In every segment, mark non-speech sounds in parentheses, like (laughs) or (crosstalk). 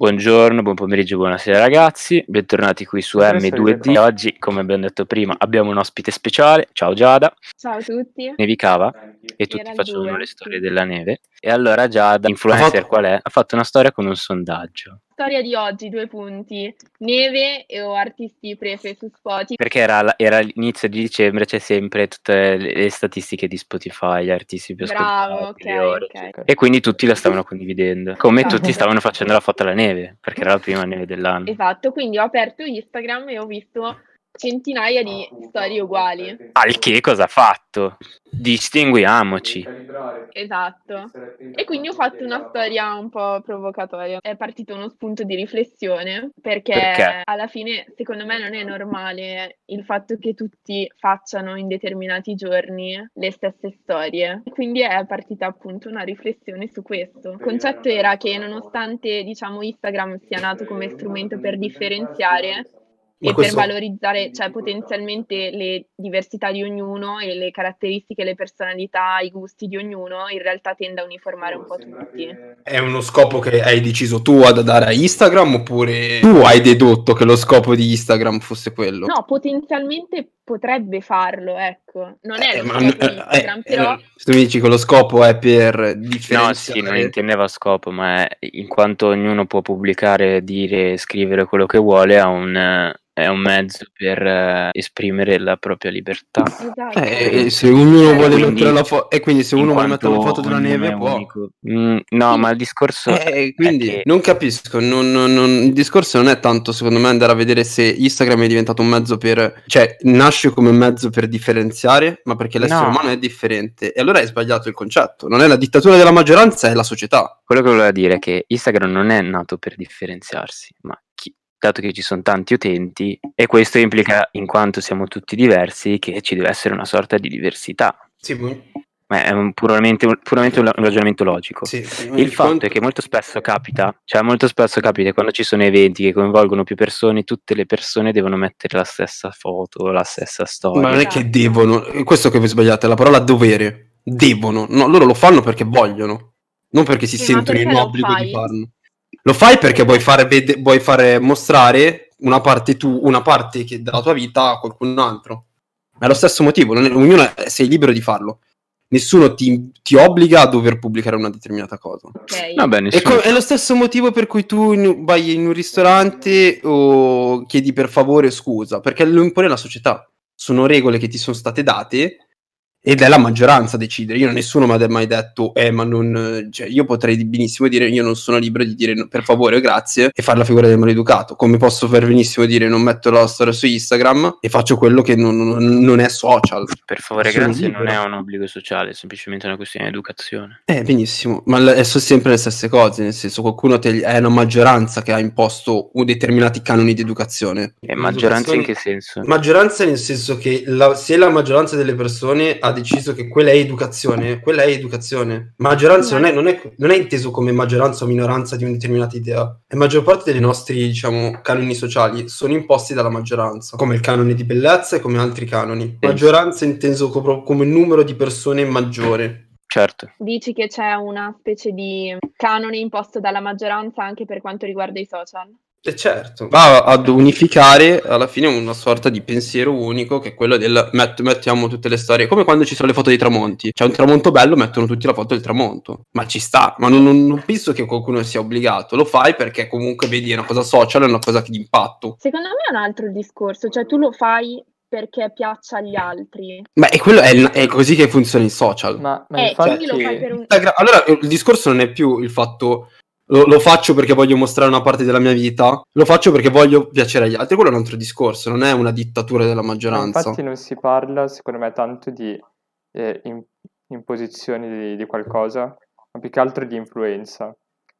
Buongiorno, buon pomeriggio, buonasera ragazzi, bentornati qui su M2D. Oggi, come abbiamo detto prima, abbiamo un ospite speciale. Ciao Giada. Ciao a tutti. Nevicava e tutti facevano due, le storie della neve. E allora Giada, influencer qual è? Ha fatto una storia con un sondaggio. Storia di oggi, due punti. Neve e o artisti prefe su Spotify. Perché era, era l'inizio di dicembre, c'è sempre tutte le, le statistiche di Spotify, gli artisti più Bravo, ascoltati, ok, le ore, ok. eccetera. E quindi tutti la stavano condividendo. Come (laughs) tutti stavano facendo la foto alla neve, perché era la prima neve dell'anno. Esatto, quindi ho aperto Instagram e ho visto centinaia di storie uguali. Al che cosa ha fatto? Distinguiamoci. Esatto. E quindi ho fatto una storia un po' provocatoria. È partito uno spunto di riflessione perché, Perché? alla fine secondo me non è normale il fatto che tutti facciano in determinati giorni le stesse storie. Quindi è partita appunto una riflessione su questo. Il concetto era che nonostante diciamo Instagram sia nato come strumento per differenziare Ma e questo- per valorizzare cioè, potenzialmente le diversità di ognuno e le caratteristiche, le personalità, i gusti di ognuno, in realtà tende a uniformare un po' tutti. È uno scopo che hai deciso tu ad dare a Instagram oppure tu hai dedotto che lo scopo di Instagram fosse quello? No, potenzialmente potrebbe farlo, ecco. Non è Eh, lo ma- scopo di eh, Instagram, eh, però eh, se tu mi dici che lo scopo è per No, differenziare... sì, non intendeva scopo, ma è, in quanto ognuno può pubblicare, dire, scrivere quello che vuole, ha un, eh, è un mezzo per eh, esprimere la propria libertà. esatto. Eh, e se ognuno Cioè, vuole quindi- mettere la foto e quindi se uno vuole mettere la foto della neve può. Mm, no, ma il discorso Eh, quindi che non capisco, non- non- non- il discorso non è tanto secondo me andare a vedere se Instagram è diventato un mezzo per, cioè nasce come mezzo per differenziare, ma perché l'essere No. umano è differente e allora hai sbagliato il concetto, non è la dittatura della maggioranza, è la società. quello che voleva dire è che Instagram non è nato per differenziarsi, ma dato che ci sono tanti utenti, e questo implica, in quanto siamo tutti diversi, che ci deve essere una sorta di diversità. Ma è un- puramente, un- puramente un ragionamento logico. Il fatto è che molto spesso capita, cioè molto spesso capita quando ci sono eventi che coinvolgono più persone, tutte le persone devono mettere la stessa foto, la stessa storia. Ma non è che devono, è questo che voi sbagliate, la parola dovere, devono, no, loro lo fanno perché vogliono, non perché si Sì, sentono in obbligo di farlo. Lo fai perché vuoi fare, vede- vuoi fare mostrare una parte tu, una parte che- della tua vita a qualcun altro. È lo stesso motivo, non è- ognuno è- sei libero di farlo. Nessuno ti, ti obbliga a dover pubblicare una determinata cosa. Ok. Vabbè, È, co- è lo stesso motivo per cui tu in- vai in un ristorante o chiedi per favore scusa, perché lo impone la società. Sono regole che ti sono state date ed è la maggioranza a decidere. Io nessuno mi ha mai detto, eh, ma non. Cioè, io potrei benissimo dire, io non sono libero di dire no, per favore o grazie e fare la figura del maleducato. Come posso per benissimo dire, non metto la storia su Instagram e faccio quello che non, non- non è social. Per favore, Sono grazie, non libero. è un obbligo sociale, è semplicemente una questione di educazione. Eh, benissimo, ma l- sono sempre le stesse cose, nel senso qualcuno te- è una maggioranza che ha imposto un determinati canoni di educazione. E maggioranza in che senso? Maggioranza nel senso che la- se la maggioranza delle persone ha deciso che quella è educazione, quella è educazione. Maggioranza non è, non è- non è inteso come maggioranza o minoranza di una determinata idea. La maggior parte dei nostri, diciamo, canoni sociali sono imposti dalla maggioranza, come il canone di bellezza e come altri canoni. Maggioranza inteso co- come numero di persone maggiore. Certo. Dici che c'è una specie di canone imposto dalla maggioranza anche per quanto riguarda i social? E certo, va ad unificare alla fine una sorta di pensiero unico che è quello del met- mettiamo tutte le storie, come quando ci sono le foto dei tramonti. C'è un tramonto bello, mettono tutti la foto del tramonto. Ma ci sta, ma non, non- non penso che qualcuno sia obbligato. Lo fai perché comunque vedi è una cosa social, è una cosa di impatto. Secondo me è un altro discorso, cioè tu lo fai perché piaccia agli altri. Ma è, quello, è, è così che funziona il social. Ma, ma Eh, infatti, fai per un... Allora, il discorso non è più il fatto lo, lo faccio perché voglio mostrare una parte della mia vita, lo faccio perché voglio piacere agli altri. Quello è un altro discorso, non è una dittatura della ma maggioranza. infatti non si parla, secondo me, tanto di eh, imposizioni di, di qualcosa, ma più che altro di influenza.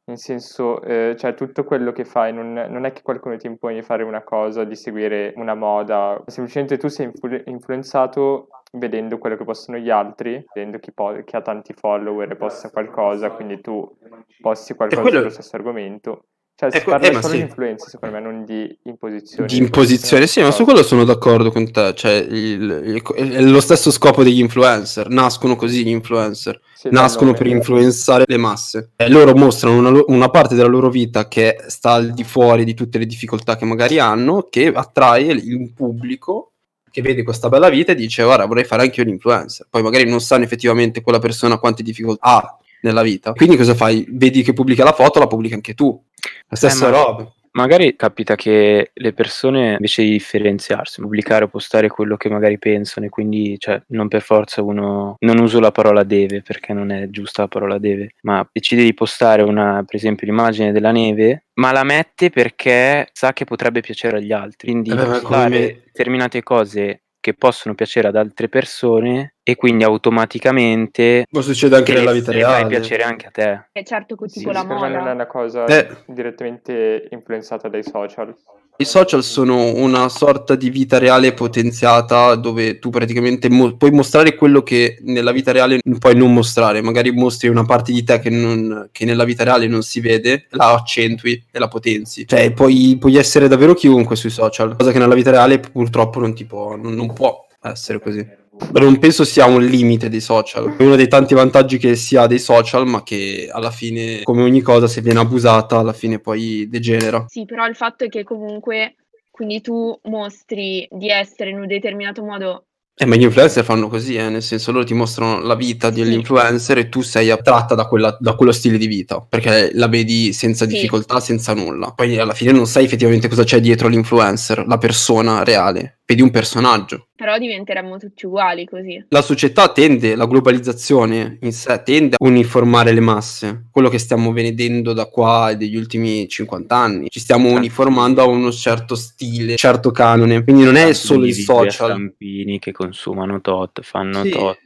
Nel senso, eh, cioè tutto quello che fai non, non è che qualcuno ti impone di fare una cosa, di seguire una moda, semplicemente tu sei influ- influenzato vedendo quello che possono gli altri, vedendo chi, po- chi ha tanti follower e posta qualcosa, quindi tu posti qualcosa quello- sullo stesso argomento, Cioè, si Ecco, parla eh, solo sì. di influenza, secondo me, non di imposizione. Di imposizione, sì, ma su quello sono d'accordo con te. Cioè, il- il- è lo stesso scopo degli influencer. Nascono così gli influencer. Sì, Nascono per influenzare le masse. E loro mostrano una, una parte della loro vita che sta al di fuori di tutte le difficoltà che magari hanno, che attrae il pubblico che vede questa bella vita e dice: Guarda, vorrei fare anche io l'influencer. Poi magari non sanno effettivamente quella persona quante difficoltà ha nella vita. Quindi cosa fai? Vedi che pubblica la foto, la pubblica anche tu. La stessa ma- roba. Magari capita che le persone invece di differenziarsi, pubblicare o postare quello che magari pensano e quindi cioè, non per forza uno, non uso la parola deve perché non è giusta la parola deve, ma decide di postare una, per esempio l'immagine della neve, ma la mette perché sa che potrebbe piacere agli altri, quindi Eh ma come postare me- determinate cose che possono piacere ad altre persone e quindi automaticamente Ma succede anche nella vita reale. piacere anche a te. E certo, con Sì, tipo la non è moda. una cosa Eh. direttamente influenzata dai social. I social sono una sorta di vita reale potenziata dove tu praticamente mo- puoi mostrare quello che nella vita reale puoi non mostrare. Magari mostri una parte di te che, non- che nella vita reale non si vede, la accentui e la potenzi. Cioè, puoi, puoi essere davvero chiunque sui social, cosa che nella vita reale purtroppo non, può, non, non può essere così. Non penso sia un limite dei social. È uno dei tanti vantaggi che si ha dei social, ma che alla fine, come ogni cosa, se viene abusata, alla fine poi degenera. Sì, però il fatto è che comunque, quindi tu mostri di essere in un determinato modo Eh, ma gli influencer fanno così, eh, nel senso loro ti mostrano la vita Sì. dell'influencer e tu sei attratta da, quella- da quello stile di vita, perché la vedi senza Sì. difficoltà, senza nulla. Poi alla fine non sai effettivamente cosa c'è dietro l'influencer, la persona reale, vedi un personaggio. Però diventeremmo tutti uguali così. La società tende, la globalizzazione in sé tende a uniformare le masse, quello che stiamo vedendo da qua degli ultimi 50 anni. Ci stiamo Tanti uniformando a uno certo stile, certo canone, quindi non è tanti solo il individui a social. stampini che consumano tot, fanno Sì, tot.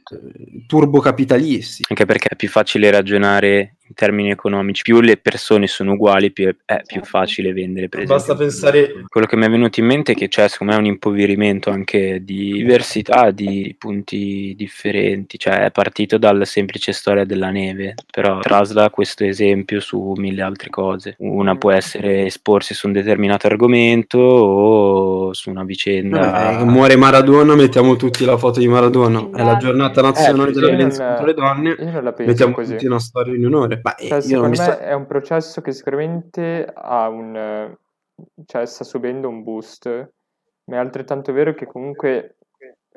turbocapitalisti. Anche perché è più facile ragionare in termini economici. Più le persone sono uguali, più è, è più facile vendere. Per Basta esempio. pensare Quello che mi è venuto in mente è che c'è, secondo me, un impoverimento anche di diversità, di punti differenti. Cioè, è partito dalla semplice storia della neve, però trasla questo esempio su mille altre cose. Una può essere esporsi su un determinato argomento o su una vicenda. Eh, muore Maradona, mettiamo tutti la foto di Maradona. È la Esatto. giornata nazionale Eh, della violenza contro le donne. Io non la penso Mettiamo così. tutti una storia in onore. Ma Cioè, io non secondo me sto... è un processo che sicuramente ha un... eh, cioè sta subendo un boost, ma è altrettanto vero che comunque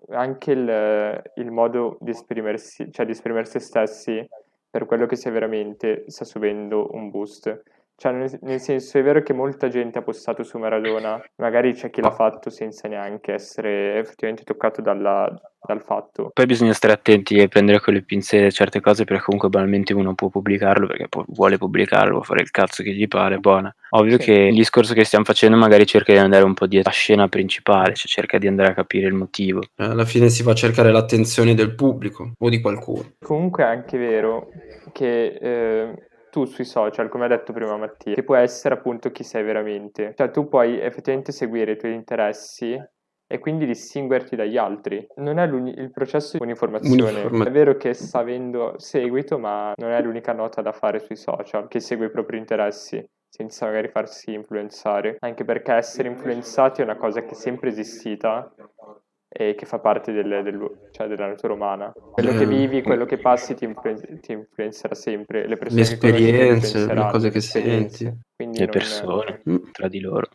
anche il, il modo di esprimersi, cioè di esprimere se stessi per quello che si è veramente, sta subendo un boost. Cioè, nel, nel senso, è vero che molta gente ha postato su Maradona, magari c'è chi l'ha fatto senza neanche essere effettivamente toccato dalla- dal fatto. Poi bisogna stare attenti e prendere con le pinze certe cose perché comunque banalmente uno può pubblicarlo perché pu- vuole pubblicarlo, può fare il cazzo che gli pare, buona. Ovvio Sì. che il discorso che stiamo facendo magari cerca di andare un po' dietro la scena principale, cioè cerca di andare a capire il motivo. Alla fine si fa cercare l'attenzione del pubblico o di qualcuno. Comunque è anche vero che eh, tu sui social, come ha detto prima Mattia, che puoi essere appunto chi sei veramente. Cioè tu puoi effettivamente seguire i tuoi interessi e quindi distinguerti dagli altri. Non è il processo di uniformazione. Uniforma- È vero che sta avendo seguito, ma non è l'unica nota da fare sui social, che segue i propri interessi senza magari farsi influenzare. Anche perché essere influenzati è una cosa che è sempre esistita e che fa parte del- del- cioè della natura umana. Quello che Eh, vivi, quello che passi ti, influen- ti influenzerà sempre. Le persone Le esperienze, le cose che senti. Quindi Le non- persone Mm. tra di loro.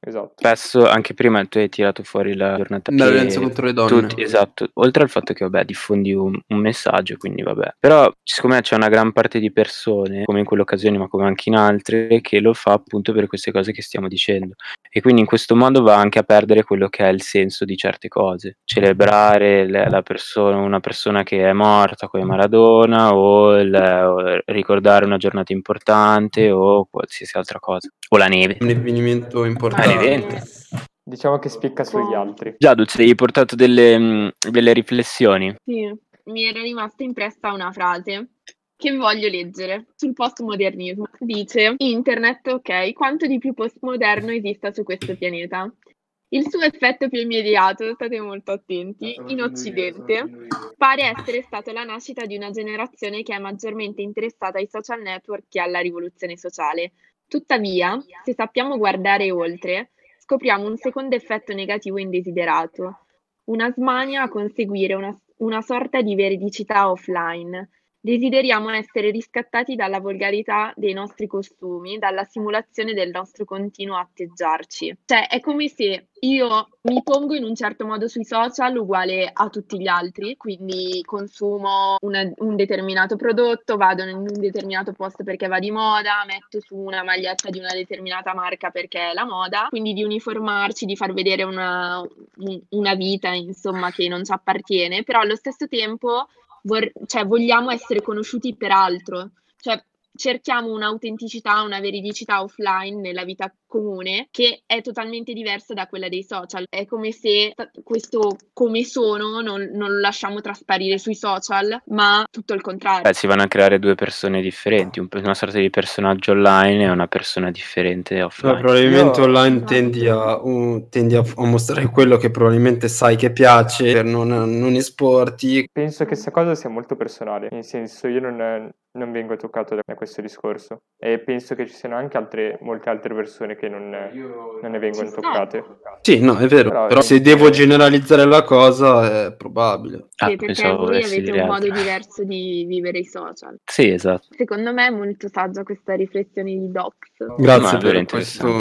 Esatto. Spesso anche prima tu hai tirato fuori la giornata La che violenza contro le donne. tutti- esatto, oltre al fatto che vabbè diffondi un, un messaggio, quindi vabbè. Però secondo me c'è una gran parte di persone, come in quell'occasione ma come anche in altre, che lo fa appunto per queste cose che stiamo dicendo. E quindi in questo modo va anche a perdere quello che è il senso di certe cose. Celebrare le- la persona, una persona che è morta come Maradona o, il- o ricordare una giornata importante o qualsiasi altra cosa. O la neve. Un avvenimento Ah, importante. l'evento. Diciamo che spicca sugli altri. Giadu, ci hai portato delle, delle riflessioni. Sì, mi era rimasta impressa una frase che voglio leggere sul postmodernismo. Dice: Internet, ok, quanto di più postmoderno esista su questo pianeta. Il suo effetto più immediato, state molto attenti, in Occidente pare essere stato la nascita di una generazione che è maggiormente interessata ai social network che alla rivoluzione sociale. Tuttavia, se sappiamo guardare oltre, scopriamo un secondo effetto negativo indesiderato, una smania a conseguire una, una sorta di veridicità offline, Desideriamo essere riscattati dalla volgarità dei nostri costumi, dalla simulazione del nostro continuo atteggiarci. Cioè, è come se io mi pongo in un certo modo sui social uguale a tutti gli altri, quindi consumo una, un determinato prodotto, vado in un determinato posto perché va di moda, metto su una maglietta di una determinata marca perché è la moda, quindi di uniformarci, di far vedere una, una vita, insomma, che non ci appartiene, però allo stesso tempo vor- cioè, vogliamo essere conosciuti per altro. Cioè, cerchiamo un'autenticità, una veridicità offline nella vita comune che è totalmente diversa da quella dei social. È come se questo come sono non, non lo lasciamo trasparire sui social, ma tutto il contrario. Eh, si vanno a creare due persone differenti, un, una sorta di personaggio online e una persona differente offline. No, probabilmente Io... online tendi, a, uh, tendi a, a, mostrare quello che probabilmente sai che piace per non, non esporti. Penso che questa cosa sia molto personale, nel senso io non, non vengo toccato da questo discorso e penso che ci siano anche altre, molte altre persone che non, non ne vengono toccate. Sì, no, è vero, però, però se devo generalizzare la cosa è probabile. Ah, sì, perché voi avete un modo diverso di vivere i social. Sì, esatto. Secondo me è molto saggia questa riflessione di Docs. Grazie per questo